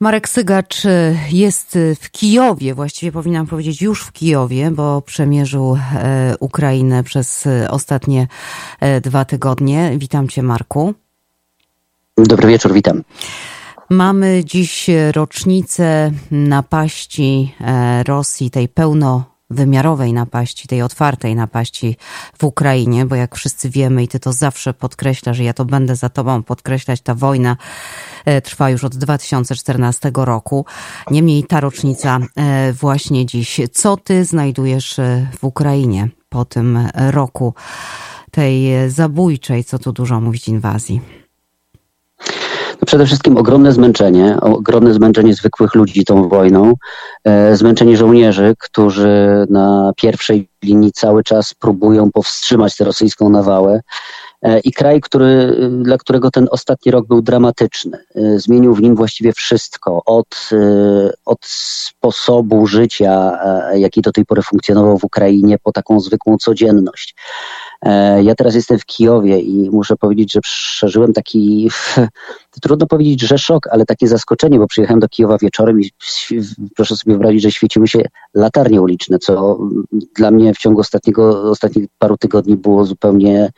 Marek Sygacz y, jest w Kijowie, właściwie powinnam powiedzieć już w Kijowie, bo przemierzył e, Ukrainę przez e, ostatnie e, dwa tygodnie. Witam Cię, Marku. Dobry wieczór, witam. Mamy dziś rocznicę napaści Rosji, tej pełno wymiarowej napaści, tej otwartej napaści w Ukrainie, bo jak wszyscy wiemy i ty to zawsze podkreślasz, że ja to będę za tobą podkreślać, ta wojna e, trwa już od 2014 roku. Niemniej ta rocznica e, właśnie dziś. Co ty znajdujesz e, w Ukrainie po tym roku tej zabójczej, co tu dużo mówić, inwazji? Przede wszystkim ogromne zmęczenie, ogromne zmęczenie zwykłych ludzi tą wojną, e, zmęczenie żołnierzy, którzy na pierwszej linii cały czas próbują powstrzymać tę rosyjską nawałę. E, I kraj, który, dla którego ten ostatni rok był dramatyczny. E, zmienił w nim właściwie wszystko. Od, od sposobu życia, jaki do tej pory funkcjonował w Ukrainie, po taką zwykłą codzienność. Ja teraz jestem w Kijowie i muszę powiedzieć, że przeżyłem taki, trudno powiedzieć, że szok, ale takie zaskoczenie, bo przyjechałem do Kijowa wieczorem i proszę sobie wyobrazić, że świeciły się latarnie uliczne, co dla mnie w ciągu ostatniego, ostatnich paru tygodni było zupełnie,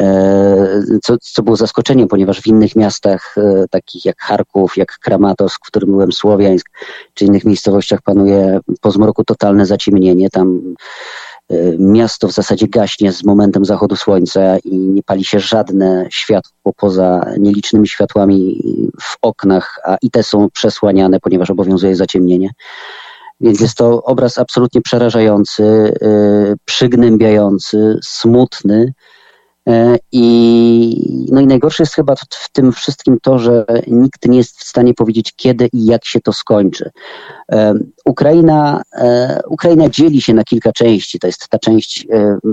e, co, co było zaskoczeniem, ponieważ w innych miastach, e, takich jak Charków, jak Kramatorsk, w którym byłem Słowiańsk, czy innych miejscowościach panuje po zmroku totalne zaciemnienie. Tam miasto w zasadzie gaśnie z momentem zachodu słońca i nie pali się żadne światło poza nielicznymi światłami w oknach, a i te są przesłaniane, ponieważ obowiązuje zaciemnienie. Więc jest to obraz absolutnie przerażający, y, przygnębiający, smutny, E, I, no i najgorsze jest chyba w tym wszystkim to, że nikt nie jest w stanie powiedzieć, kiedy i jak się to skończy. E, Ukraina, e, Ukraina dzieli się na kilka części. To jest ta część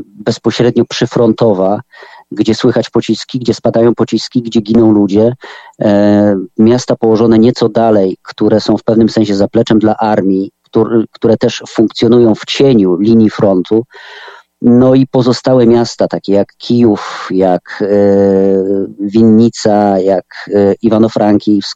bezpośrednio przyfrontowa, gdzie słychać pociski, gdzie spadają pociski, gdzie giną ludzie. Miasta położone nieco dalej, które są w pewnym sensie zapleczem dla armii, które też funkcjonują w cieniu linii frontu. No i pozostałe miasta, takie jak Kijów, jak e, Winnica, jak e, Iwano-Frankivsk,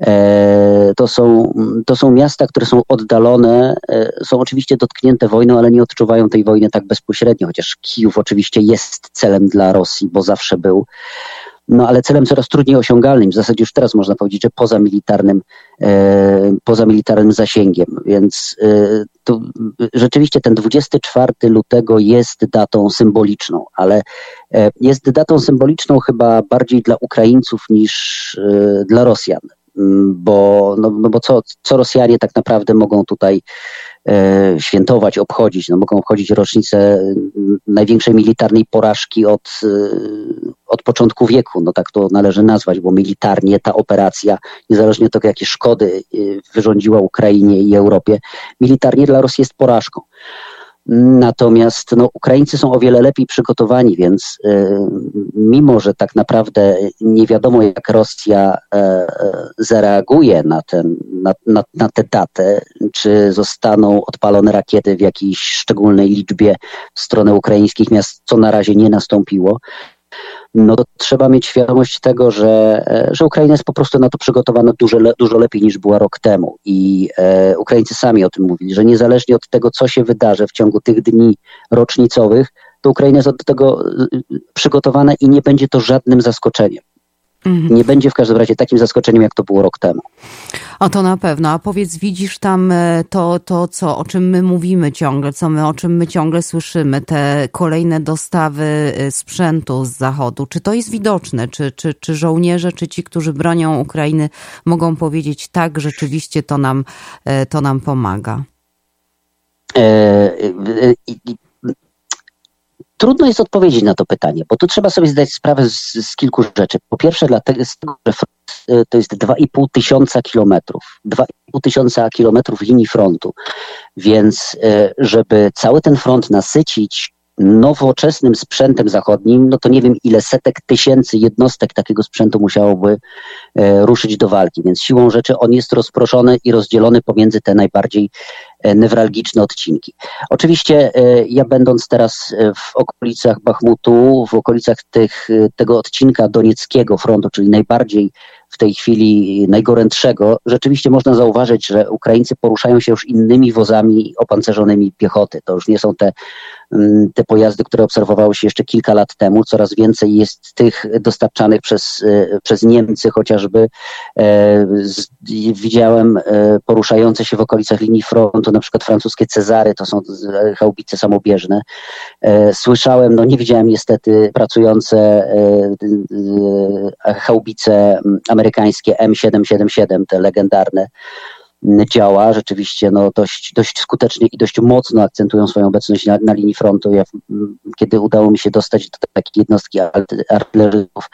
e, to są, to są miasta, które są oddalone, są oczywiście dotknięte wojną, ale nie odczuwają tej wojny tak bezpośrednio, chociaż Kijów oczywiście jest celem dla Rosji, bo zawsze był no ale celem coraz trudniej osiągalnym. W zasadzie już teraz można powiedzieć, że poza militarnym, e, poza militarnym zasięgiem. Więc e, to, rzeczywiście ten 24 lutego jest datą symboliczną, ale e, jest datą symboliczną chyba bardziej dla Ukraińców niż e, dla Rosjan. Mm, bo, no, no bo co, co Rosjanie tak naprawdę mogą tutaj e, świętować, obchodzić? No, mogą obchodzić rocznicę mm, największej militarnej porażki od, e, od początku wieku, no tak to należy nazwać, bo militarnie ta operacja, niezależnie od tego, jakie szkody e, wyrządziła Ukrainie i Europie, militarnie dla Rosji jest porażką. Natomiast no, Ukraińcy są o wiele lepiej przygotowani, więc y, mimo, że tak naprawdę nie wiadomo, jak Rosja y, zareaguje na, ten, na, na, na tę datę, czy zostaną odpalone rakiety w jakiejś szczególnej liczbie w stronę ukraińskich miast, co na razie nie nastąpiło, no to trzeba mieć świadomość tego, że, e, że Ukraina jest po prostu na to przygotowana dużo, dużo lepiej niż była rok temu. I e, Ukraińcy sami o tym mówili, że niezależnie od tego, co się wydarzy w ciągu tych dni rocznicowych, to Ukraina jest do tego e, przygotowana i nie będzie to żadnym zaskoczeniem. Mhm. Nie będzie w każdym razie takim zaskoczeniem, jak to było rok temu. O to na pewno. A powiedz, widzisz tam e, to, to co, o czym my mówimy ciągle, co my, o czym my ciągle słyszymy, te kolejne dostawy e, sprzętu z zachodu. Czy to jest widoczne? Czy, czy, czy żołnierze, czy ci, którzy bronią Ukrainy, mogą powiedzieć tak, rzeczywiście to nam, e, to nam pomaga? Trudno jest odpowiedzieć na to pytanie, bo tu trzeba sobie zdać sprawę z, z kilku rzeczy. Po pierwsze, dlatego, że y, to jest 2,5 tysiąca kilometrów. 2,5 tysiąca kilometrów linii frontu. Więc, y, żeby cały ten front nasycić nowoczesnym sprzętem zachodnim, no to nie wiem ile setek tysięcy jednostek takiego sprzętu musiałoby e, ruszyć do walki. Więc siłą rzeczy on jest rozproszony i rozdzielony pomiędzy te najbardziej e, newralgiczne odcinki. Oczywiście e, ja będąc teraz w okolicach Bachmutu, w okolicach tych, tego odcinka donieckiego frontu, czyli najbardziej w tej chwili najgorętszego, rzeczywiście można zauważyć, że Ukraińcy poruszają się już innymi wozami opancerzonymi piechoty. To już nie są te te pojazdy, które obserwowały się jeszcze kilka lat temu. Coraz więcej jest tych dostarczanych przez, e, przez Niemcy chociażby. E, widziałem e, poruszające się w okolicach linii frontu, na przykład francuskie Cezary, to są chałbice samobieżne. Słyszałem, no nie widziałem niestety pracujące chałbice amerykańskie M777, te legendarne, działa. Rzeczywiście no, dość, dość skutecznie i dość mocno akcentują swoją obecność na, na linii frontu. Ja, kiedy udało mi się dostać do takiej jednostki artyleryków,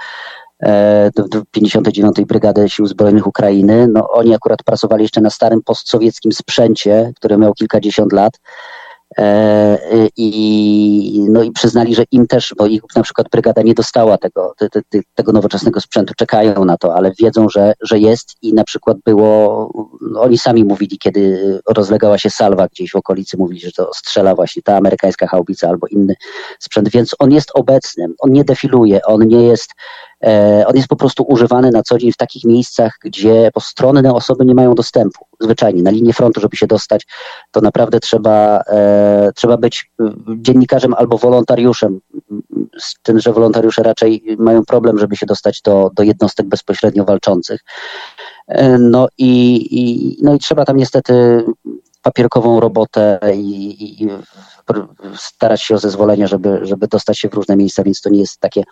e, do 59. Brygady Sił Zbrojnych Ukrainy. No, oni akurat pracowali jeszcze na starym postsowieckim sprzęcie, który miał kilkadziesiąt lat. E, I, no i przyznali, że im też, bo ich na przykład brygada nie dostała tego, te, te, tego nowoczesnego sprzętu, czekają na to, ale wiedzą, że, że jest i na przykład było, no oni sami mówili, kiedy rozlegała się salwa gdzieś w okolicy, mówili, że to strzela właśnie ta amerykańska chałbica albo inny sprzęt, więc on jest obecny, on nie defiluje, on nie jest on jest po prostu używany na co dzień w takich miejscach, gdzie postronne osoby nie mają dostępu. Zwyczajnie na linię frontu, żeby się dostać, to naprawdę trzeba, e, trzeba być e, dziennikarzem albo wolontariuszem. Z tym, że wolontariusze raczej mają problem, żeby się dostać do, do jednostek bezpośrednio walczących. No i, i, no i trzeba tam niestety papierkową robotę i, i, starać się o zezwolenie, żeby, żeby dostać się w różne miejsca, więc to nie jest takie,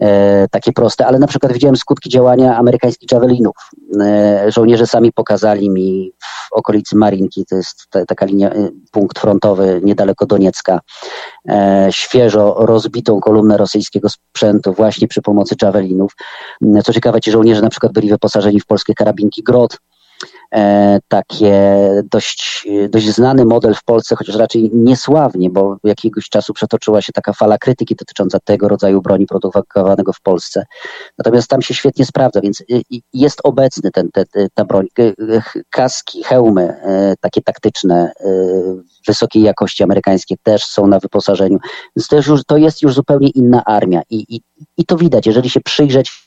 e, takie proste. Ale na przykład widziałem skutki działania amerykańskich javelinów. E, żołnierze sami pokazali mi w okolicy Marinki, to jest ta, taka linia, e, punkt frontowy niedaleko Doniecka, e, świeżo rozbitą kolumnę rosyjskiego sprzętu właśnie przy pomocy javelinów. Co ciekawe, ci żołnierze na przykład byli wyposażeni w polskie karabinki Grot, E, takie dość, dość znany model w Polsce, chociaż raczej niesławnie, bo jakiegoś czasu przetoczyła się taka fala krytyki dotycząca tego rodzaju broni produkowanego w Polsce. Natomiast tam się świetnie sprawdza, więc jest obecny ten, ten, ta broń. Kaski, hełmy, e, takie taktyczne, e, wysokiej jakości amerykańskie też są na wyposażeniu. Więc to, już, to jest już zupełnie inna armia i, i, i to widać, jeżeli się przyjrzeć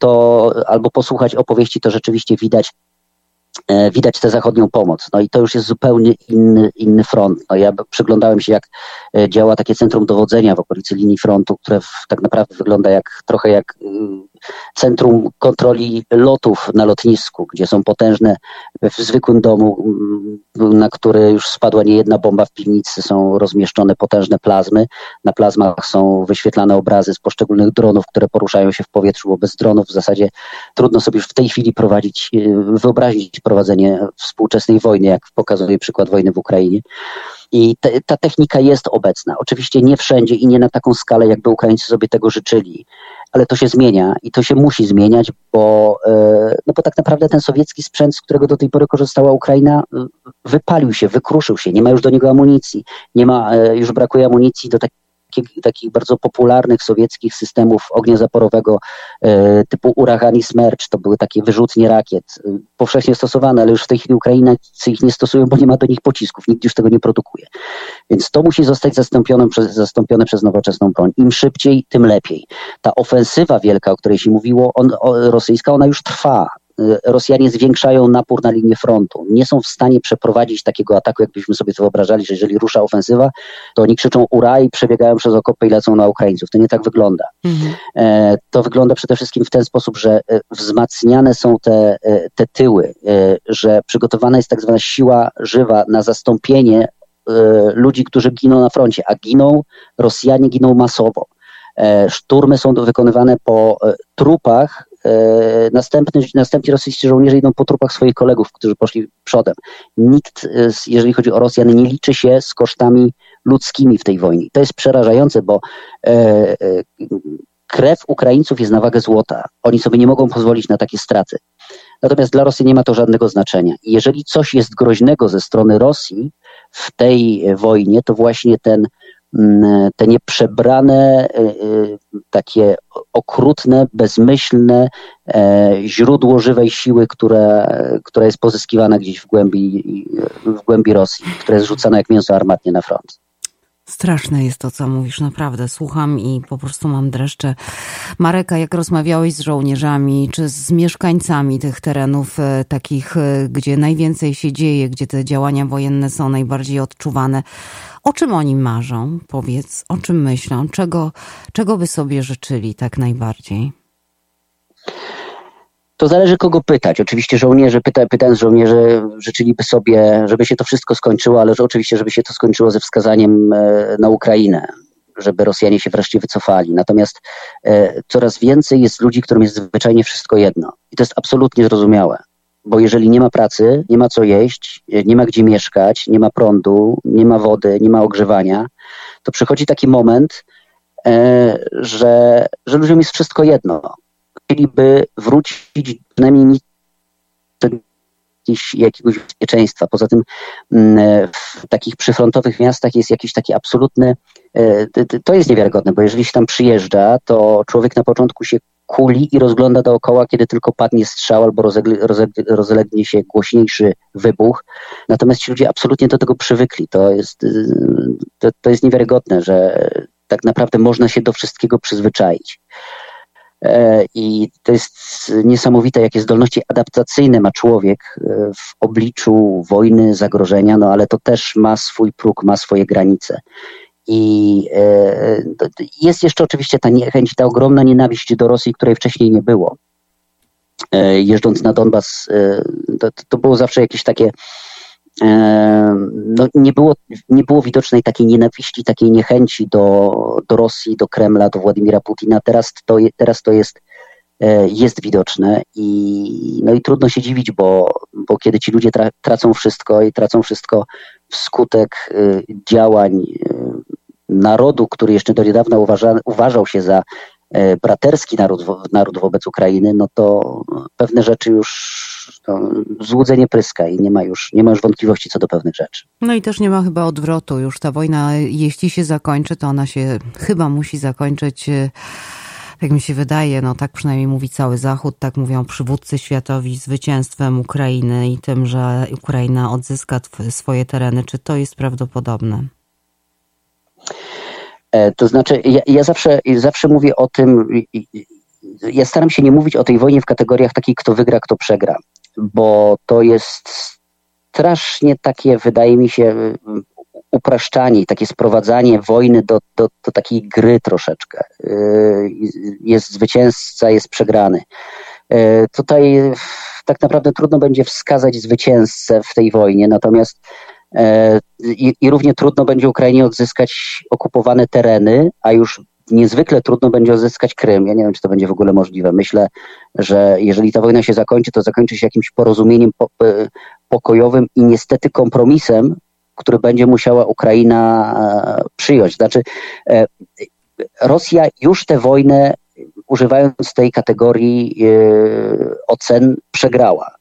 to albo posłuchać opowieści, to rzeczywiście widać, E, widać tę zachodnią pomoc. No i to już jest zupełnie inny, inny front. No ja przyglądałem się, jak e, działa takie centrum dowodzenia w okolicy linii frontu, które tak naprawdę wygląda jak trochę jak y, centrum kontroli lotów na lotnisku, gdzie są potężne, w zwykłym domu, mm, na który już spadła nie jedna bomba w piwnicy, są rozmieszczone potężne plazmy. Na plazmach są wyświetlane obrazy z poszczególnych dronów, które poruszają się w powietrzu, bo bez dronów w zasadzie trudno sobie już w tej chwili prowadzić, y, wyobrazić prowadzenie współczesnej wojny, jak pokazuje przykład wojny w Ukrainie. I te, ta technika jest obecna. Oczywiście nie wszędzie i nie na taką skalę, jakby Ukraińcy sobie tego życzyli, ale to się zmienia i to się musi zmieniać, bo, e, no bo tak naprawdę ten sowiecki sprzęt, z którego do tej pory korzystała Ukraina, wypalił się, wykruszył się, nie ma już do niego amunicji, nie ma, e, już brakuje amunicji do takich takich bardzo popularnych sowieckich systemów ognia zaporowego e, typu Uragan i Smercz. To były takie wyrzutnie rakiet, e, powszechnie stosowane, ale już w tej chwili Ukraińcy ich nie stosują, bo nie ma do nich pocisków, nikt już tego nie produkuje. Więc to musi zostać zastąpione przez, zastąpione przez nowoczesną broń. Im szybciej, tym lepiej. Ta ofensywa wielka, o której się mówiło, on, o, rosyjska, ona już trwa. Y, Rosjanie zwiększają napór na linię frontu. Nie są w stanie przeprowadzić takiego ataku, jakbyśmy sobie to wyobrażali, że jeżeli rusza ofensywa, to oni krzyczą ura i przebiegają przez okopy i lecą na Ukraińców. To nie tak wygląda. Mhm. E, to wygląda przede wszystkim w ten sposób, że e, wzmacniane są te, e, te tyły, że przygotowana jest tak zwana siła żywa na zastąpienie ludzi, którzy giną na froncie, a giną, Rosjanie giną masowo. Szturmy są wykonywane po trupach następny, następni rosyjscy żołnierze idą po trupach swoich kolegów, którzy poszli przodem. Nikt, e, jeżeli chodzi o Rosjan, nie liczy się z kosztami ludzkimi w tej wojnie. To jest przerażające, bo e, krew Ukraińców jest na wagę złota. Oni sobie nie mogą pozwolić na takie straty. Natomiast dla Rosji nie ma to żadnego znaczenia. Jeżeli coś jest groźnego ze strony Rosji w tej wojnie, to właśnie ten te nieprzebrane, e, e, takie okrutne, bezmyślne e, źródło żywej siły, które, która jest pozyskiwana gdzieś w głębi, w głębi Rosji, które jest rzucane jak mięso armatnie na front. Straszne jest to, co mówisz, naprawdę. Słucham i po prostu mam dreszcze. Mareka, jak rozmawiałeś z żołnierzami, czy z mieszkańcami tych terenów e, takich, e, gdzie najwięcej się dzieje, gdzie te działania wojenne są najbardziej odczuwane, o czym oni marzą? Powiedz, o czym myślą? Czego, czego by sobie życzyli tak najbardziej? To zależy kogo pytać. Oczywiście żołnierze, pyta, pytając żołnierze, życzyliby sobie, żeby się to wszystko skończyło, ale że oczywiście, żeby się to skończyło ze wskazaniem e, na Ukrainę, żeby Rosjanie się wreszcie wycofali. Natomiast e, coraz więcej jest ludzi, którym jest zwyczajnie wszystko jedno. I to jest absolutnie zrozumiałe. Bo jeżeli nie ma pracy, nie ma co jeść, e, nie ma gdzie mieszkać, nie ma prądu, nie ma wody, nie ma ogrzewania, to przychodzi taki moment, że, że ludziom jest wszystko jedno chcieliby wrócić przynajmniej do jakiegoś bezpieczeństwa. Poza tym mm, w takich przyfrontowych miastach jest jakiś taki absolutny, e, to jest niewiarygodne, bo jeżeli się tam przyjeżdża, to człowiek na początku się kuli i rozgląda dookoła, kiedy tylko padnie strzał albo rozlegnie się głośniejszy wybuch. Natomiast ci ludzie absolutnie do tego przywykli. To jest, y, to, to jest niewiarygodne, że tak naprawdę można się do wszystkiego przyzwyczaić. E, I to jest niesamowite, jakie zdolności adaptacyjne ma człowiek e, w obliczu wojny, zagrożenia, no ale to też ma swój próg, ma swoje granice. I e, jest jeszcze oczywiście ta niechęć, ta ogromna nienawiść do Rosji, której wcześniej nie było. Jeżdżąc na Donbas, to, to było zawsze jakieś takie no, nie, było, nie było widocznej takiej nienawiści, takiej niechęci do, do Rosji, do Kremla, do Władimira Putina. Teraz to, teraz to jest, e, jest widoczne i, no i trudno się dziwić, bo, bo kiedy ci ludzie tra, tracą wszystko i tracą wszystko wskutek e, działań e, narodu, który jeszcze do niedawna uważa, uważał się za braterski naród, naród wobec Ukrainy, no to pewne rzeczy już złudzenie pryska i nie ma, już, nie ma już wątpliwości co do pewnych rzeczy. No i też nie ma chyba odwrotu. Już ta wojna, jeśli się zakończy, to ona się chyba musi zakończyć e, jak mi się wydaje, no tak przynajmniej mówi cały Zachód, tak mówią przywódcy światowi, zwycięstwem Ukrainy i tym, że Ukraina odzyska swoje tereny. Czy to jest prawdopodobne? E, to znaczy, ja, ja zawsze, zawsze mówię o tym, ja staram się nie mówić o tej wojnie w kategoriach takich, kto wygra, kto przegra bo to jest strasznie takie, wydaje mi się, upraszczanie takie sprowadzanie wojny do, do, do takiej gry troszeczkę. Y, jest zwycięzca, jest przegrany. Y, tutaj tak naprawdę trudno będzie wskazać zwycięzcę w tej wojnie, natomiast i, i równie trudno będzie Ukrainie odzyskać okupowane tereny, a już niezwykle trudno będzie odzyskać Krym. Ja nie wiem, czy to będzie w ogóle możliwe. Myślę, że jeżeli ta wojna się zakończy, to zakończy się jakimś porozumieniem e, pokojowym i niestety kompromisem, który będzie musiała Ukraina e, przyjąć. Znaczy, e, Rosja już tę wojnę, używając tej kategorii ocen, przegrała.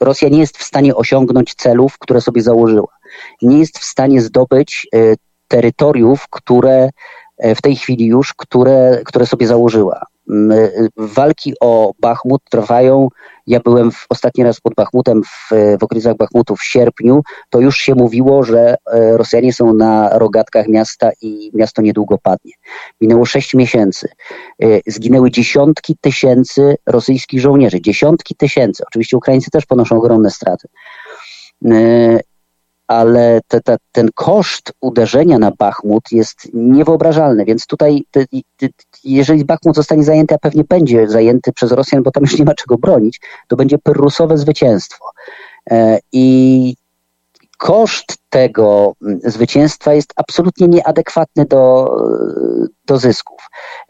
Rosja nie jest w stanie osiągnąć celów, które sobie założyła. Nie jest w stanie zdobyć terytoriów, które E, w tej chwili już, które, które sobie założyła. Mm, e, walki o Bachmut trwają. Ja byłem w, ostatni raz pod Bachmutem w, w okolicach Bachmutu w sierpniu. To już się mówiło, że e, Rosjanie są na rogatkach miasta i miasto niedługo padnie. Minęło sześć miesięcy. Zginęły dziesiątki tysięcy rosyjskich żołnierzy. Dziesiątki tysięcy. Oczywiście Ukraińcy też ponoszą ogromne straty ale te, te, ten koszt uderzenia na Bachmut jest niewyobrażalny, więc tutaj te, jeżeli Bachmut zostanie zajęty, a pewnie będzie zajęty przez Rosjan, bo tam już nie ma czego bronić, to będzie pyrrusowe zwycięstwo. E, I koszt tego mm, zwycięstwa jest absolutnie nieadekwatny do, do zysków.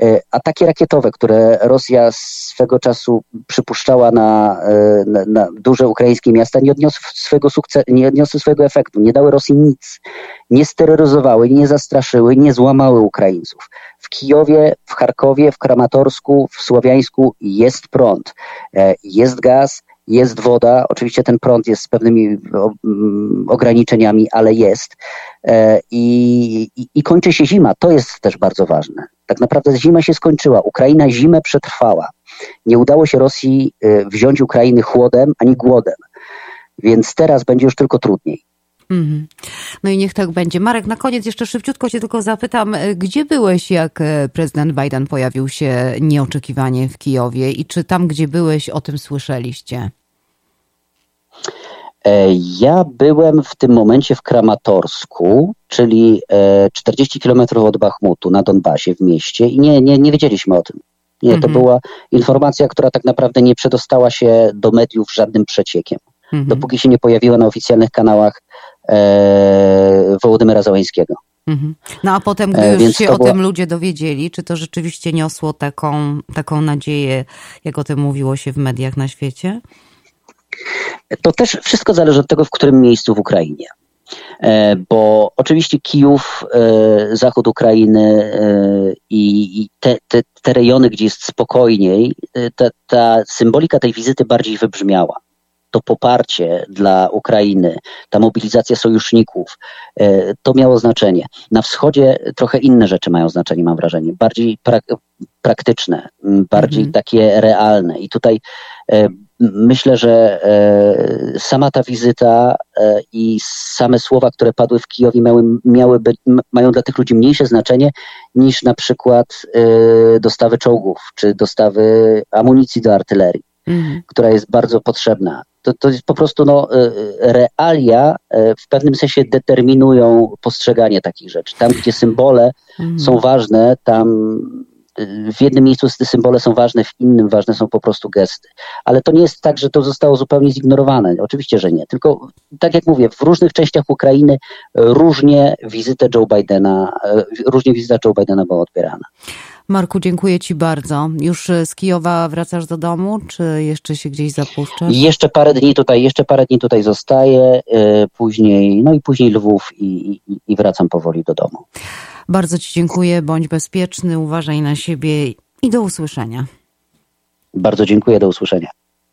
E, ataki rakietowe, które Rosja swego czasu przypuszczała na, e, na, na duże ukraińskie miasta, nie odniosły swojego sukcesu, nie odniosły swojego efektu, nie dały Rosji nic, nie steroryzowały, nie zastraszyły, nie złamały Ukraińców. W Kijowie, w Charkowie, w Kramatorsku, w Słowiańsku jest prąd, e, jest gaz, jest woda, oczywiście ten prąd jest z pewnymi mm, ograniczeniami, ale jest. E, I, i, I, kończy się zima. To jest też bardzo ważne. Tak naprawdę zima się skończyła. Ukraina zimę przetrwała. Nie udało się Rosji e, wziąć Ukrainy chłodem ani głodem. Więc teraz będzie już tylko trudniej. Mm. No i niech tak będzie. Marek, na koniec jeszcze szybciutko się tylko zapytam, gdzie byłeś, jak prezydent Biden pojawił się nieoczekiwanie w Kijowie i czy tam, gdzie byłeś, o tym słyszeliście? E, ja byłem w tym momencie w Kramatorsku, czyli 40 e, kilometrów od Bachmutu na Donbasie w mieście i nie, nie, nie wiedzieliśmy o tym. Nie, to mhm. była informacja, która tak naprawdę nie przedostała się do mediów żadnym przeciekiem. Mhm. Dopóki się nie pojawiła na oficjalnych kanałach e, Wołodymyra Załańskiego. Mhm. No a potem, gdy e, już się o była... tym ludzie dowiedzieli, czy to rzeczywiście niosło taką, taką nadzieję, jak o tym mówiło się w mediach na świecie? To też wszystko zależy od tego, w którym miejscu w Ukrainie. E, bo oczywiście Kijów, e, zachód Ukrainy e, i te, te, te rejony, gdzie jest spokojniej, ta, ta symbolika tej wizyty bardziej wybrzmiała to poparcie dla Ukrainy, ta mobilizacja sojuszników, to miało znaczenie. Na wschodzie trochę inne rzeczy mają znaczenie, mam wrażenie, bardziej prak praktyczne, bardziej mhm. takie realne. I tutaj Myślę, że e, sama ta wizyta e, i same słowa, które padły w Kijowie, miały, miały być, mają dla tych ludzi mniejsze znaczenie niż na przykład e, dostawy czołgów czy dostawy amunicji do artylerii, mhm. która jest bardzo potrzebna. To, to jest po prostu no, realia w pewnym sensie determinują postrzeganie takich rzeczy. Tam, gdzie symbole mhm. są ważne, tam w jednym miejscu te symbole są ważne, w innym ważne są po prostu gesty. Ale to nie jest tak, że to zostało zupełnie zignorowane. Oczywiście, że nie. Tylko, tak jak mówię, w różnych częściach Ukrainy różnie wizytę Joe Bidena, różnie wizyta Joe Bidena była odbierana. Marku, dziękuję Ci bardzo. Już z Kijowa wracasz do domu, czy jeszcze się gdzieś zapuszczasz? Jeszcze parę dni tutaj, jeszcze parę dni tutaj zostaję, e, później, no i później Lwów i, i, i wracam powoli do domu. Bardzo Ci dziękuję, bądź bezpieczny, uważaj na siebie i do usłyszenia. Bardzo dziękuję, do usłyszenia.